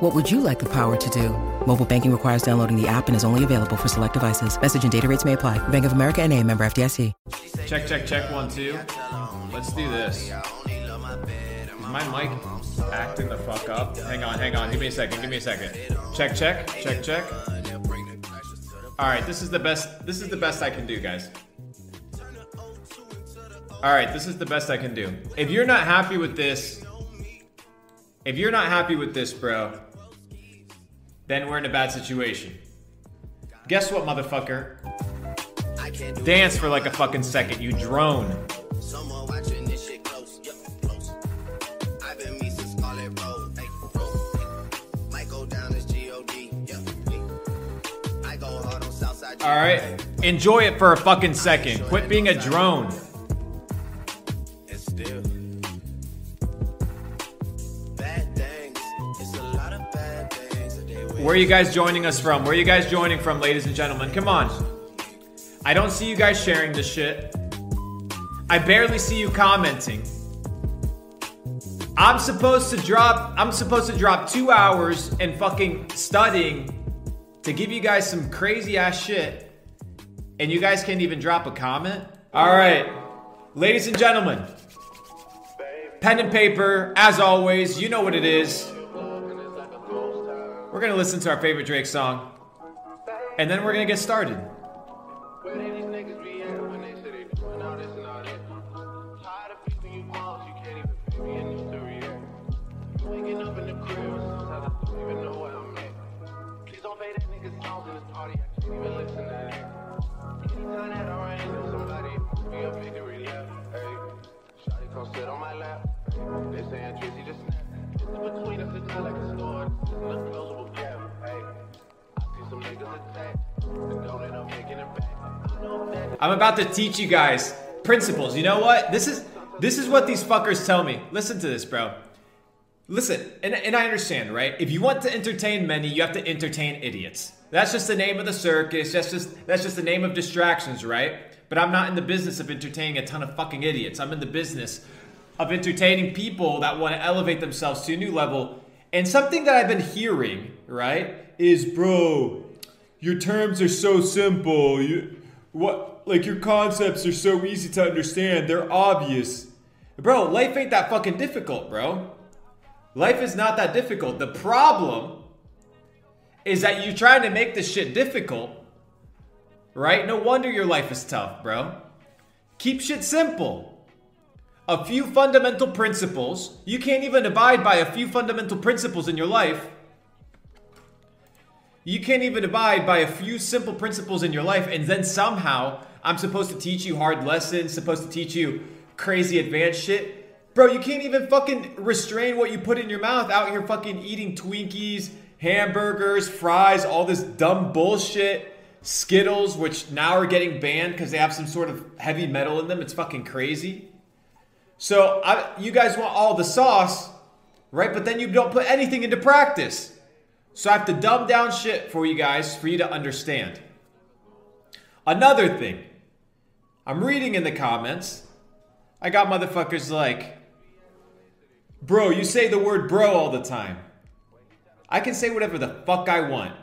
What would you like the power to do? Mobile banking requires downloading the app and is only available for select devices. Message and data rates may apply. Bank of America and a member FDIC. Check, check, check, one, two. Let's do this. Is my mic acting the fuck up? Hang on, hang on. Give me a second, give me a second. Check, check, check, check. Alright, this is the best this is the best I can do, guys. Alright, this is the best I can do. If you're not happy with this, if you're not happy with this, bro, then we're in a bad situation. Guess what, motherfucker? Dance for like a fucking second, you drone. Alright? Enjoy it for a fucking second. Quit being a drone. Where are you guys joining us from? Where are you guys joining from, ladies and gentlemen? Come on. I don't see you guys sharing this shit. I barely see you commenting. I'm supposed to drop I'm supposed to drop 2 hours and fucking studying to give you guys some crazy ass shit and you guys can't even drop a comment? All right. Ladies and gentlemen, pen and paper as always, you know what it is. We're gonna listen to our favorite Drake song, and then we're gonna get started. I'm about to teach you guys principles. You know what? This is this is what these fuckers tell me. Listen to this, bro. Listen, and, and I understand, right? If you want to entertain many, you have to entertain idiots. That's just the name of the circus. That's just that's just the name of distractions, right? But I'm not in the business of entertaining a ton of fucking idiots. I'm in the business of entertaining people that want to elevate themselves to a new level. And something that I've been hearing, right, is bro, your terms are so simple. You what like your concepts are so easy to understand. They're obvious. Bro, life ain't that fucking difficult, bro. Life is not that difficult. The problem is that you're trying to make this shit difficult, right? No wonder your life is tough, bro. Keep shit simple. A few fundamental principles. You can't even abide by a few fundamental principles in your life. You can't even abide by a few simple principles in your life, and then somehow I'm supposed to teach you hard lessons, supposed to teach you crazy advanced shit. Bro, you can't even fucking restrain what you put in your mouth out here fucking eating Twinkies, hamburgers, fries, all this dumb bullshit. Skittles, which now are getting banned because they have some sort of heavy metal in them. It's fucking crazy. So I, you guys want all the sauce, right? But then you don't put anything into practice. So I have to dumb down shit for you guys for you to understand. Another thing, I'm reading in the comments. I got motherfuckers like, bro, you say the word bro all the time. I can say whatever the fuck I want.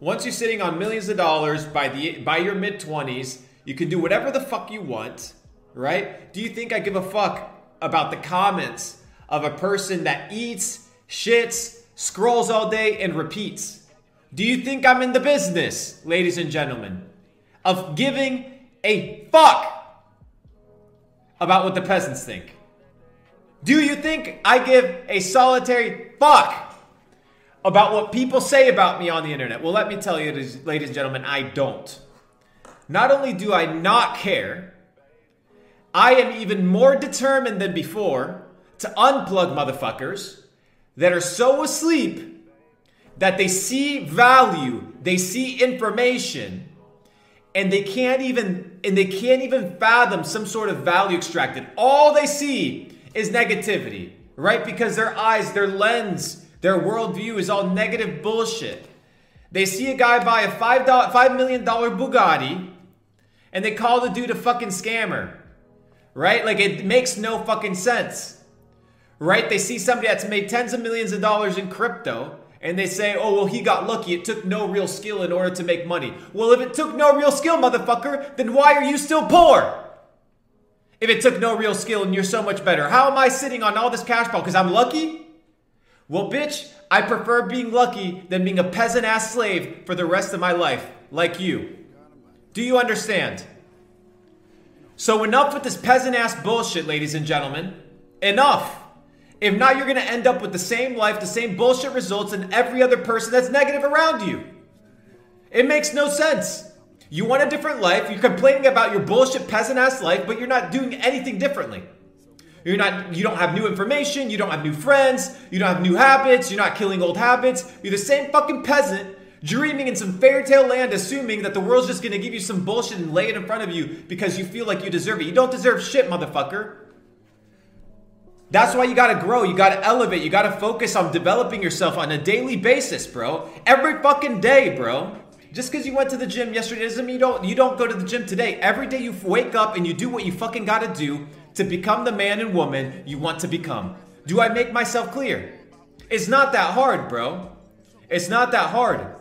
Once you're sitting on millions of dollars by the by your mid 20s, you can do whatever the fuck you want, right? Do you think I give a fuck about the comments of a person that eats, shits, scrolls all day and repeats? Do you think I'm in the business, ladies and gentlemen, of giving a fuck about what the peasants think? Do you think I give a solitary fuck about what people say about me on the internet? Well, let me tell you, ladies and gentlemen, I don't. Not only do I not care, I am even more determined than before to unplug motherfuckers that are so asleep that they see value, they see information, and they can't even and they can't even fathom some sort of value extracted. All they see is negativity, right? Because their eyes, their lens, their worldview is all negative bullshit. They see a guy buy a five dollar five million dollar Bugatti and they call the dude a fucking scammer. Right? Like it makes no fucking sense. Right? They see somebody that's made tens of millions of dollars in crypto and they say, oh, well, he got lucky. It took no real skill in order to make money. Well, if it took no real skill, motherfucker, then why are you still poor? If it took no real skill and you're so much better, how am I sitting on all this cash flow? Because I'm lucky? Well, bitch, I prefer being lucky than being a peasant ass slave for the rest of my life, like you. Do you understand? So, enough with this peasant ass bullshit, ladies and gentlemen. Enough. If not, you're going to end up with the same life, the same bullshit results, and every other person that's negative around you. It makes no sense. You want a different life, you're complaining about your bullshit peasant ass life, but you're not doing anything differently. You're not you don't have new information, you don't have new friends, you don't have new habits, you're not killing old habits. You're the same fucking peasant dreaming in some fairy tale land assuming that the world's just going to give you some bullshit and lay it in front of you because you feel like you deserve it. You don't deserve shit, motherfucker. That's why you gotta grow, you gotta elevate, you gotta focus on developing yourself on a daily basis, bro. Every fucking day, bro. Just because you went to the gym yesterday doesn't mean you don't you don't go to the gym today. Every day you wake up and you do what you fucking gotta do to become the man and woman you want to become. Do I make myself clear? It's not that hard, bro. It's not that hard.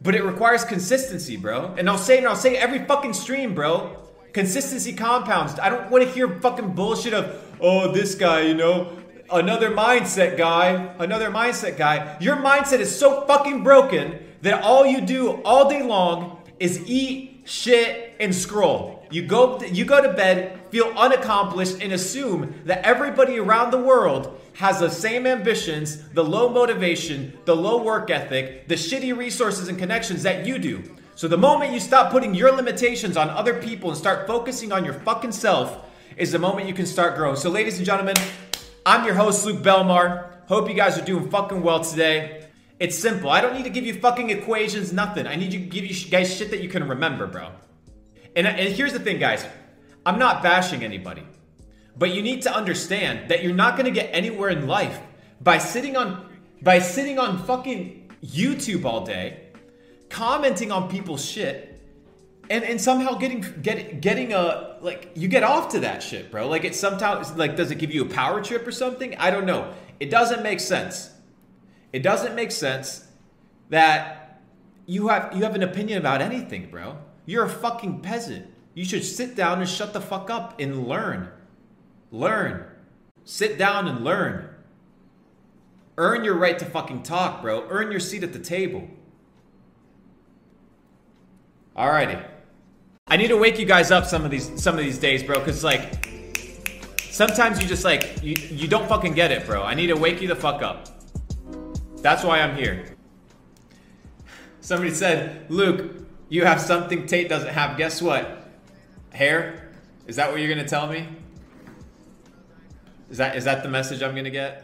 But it requires consistency, bro. And I'll say and I'll say every fucking stream, bro. Consistency compounds. I don't want to hear fucking bullshit of, oh, this guy, you know, another mindset guy, another mindset guy. Your mindset is so fucking broken that all you do all day long is eat, shit, and scroll. You go, you go to bed, feel unaccomplished, and assume that everybody around the world has the same ambitions, the low motivation, the low work ethic, the shitty resources and connections that you do. So the moment you stop putting your limitations on other people and start focusing on your fucking self is the moment you can start growing. So ladies and gentlemen, I'm your host Luke Belmar. Hope you guys are doing fucking well today. It's simple. I don't need to give you fucking equations, nothing. I need to give you guys shit that you can remember, bro. And, and here's the thing, guys. I'm not bashing anybody. But you need to understand that you're not going to get anywhere in life by sitting on by sitting on fucking YouTube all day commenting on people's shit and and somehow getting get getting a like you get off to that shit, bro. Like it sometimes like does it give you a power trip or something? I don't know. It doesn't make sense. It doesn't make sense that you have you have an opinion about anything, bro. You're a fucking peasant. You should sit down and shut the fuck up and learn. Learn. Sit down and learn. Earn your right to fucking talk, bro. Earn your seat at the table. Alrighty. I need to wake you guys up some of these some of these days, bro, because like sometimes you just like you, you don't fucking get it, bro. I need to wake you the fuck up. That's why I'm here. Somebody said, Luke, you have something Tate doesn't have. Guess what? Hair? Is that what you're gonna tell me? Is that is that the message I'm gonna get?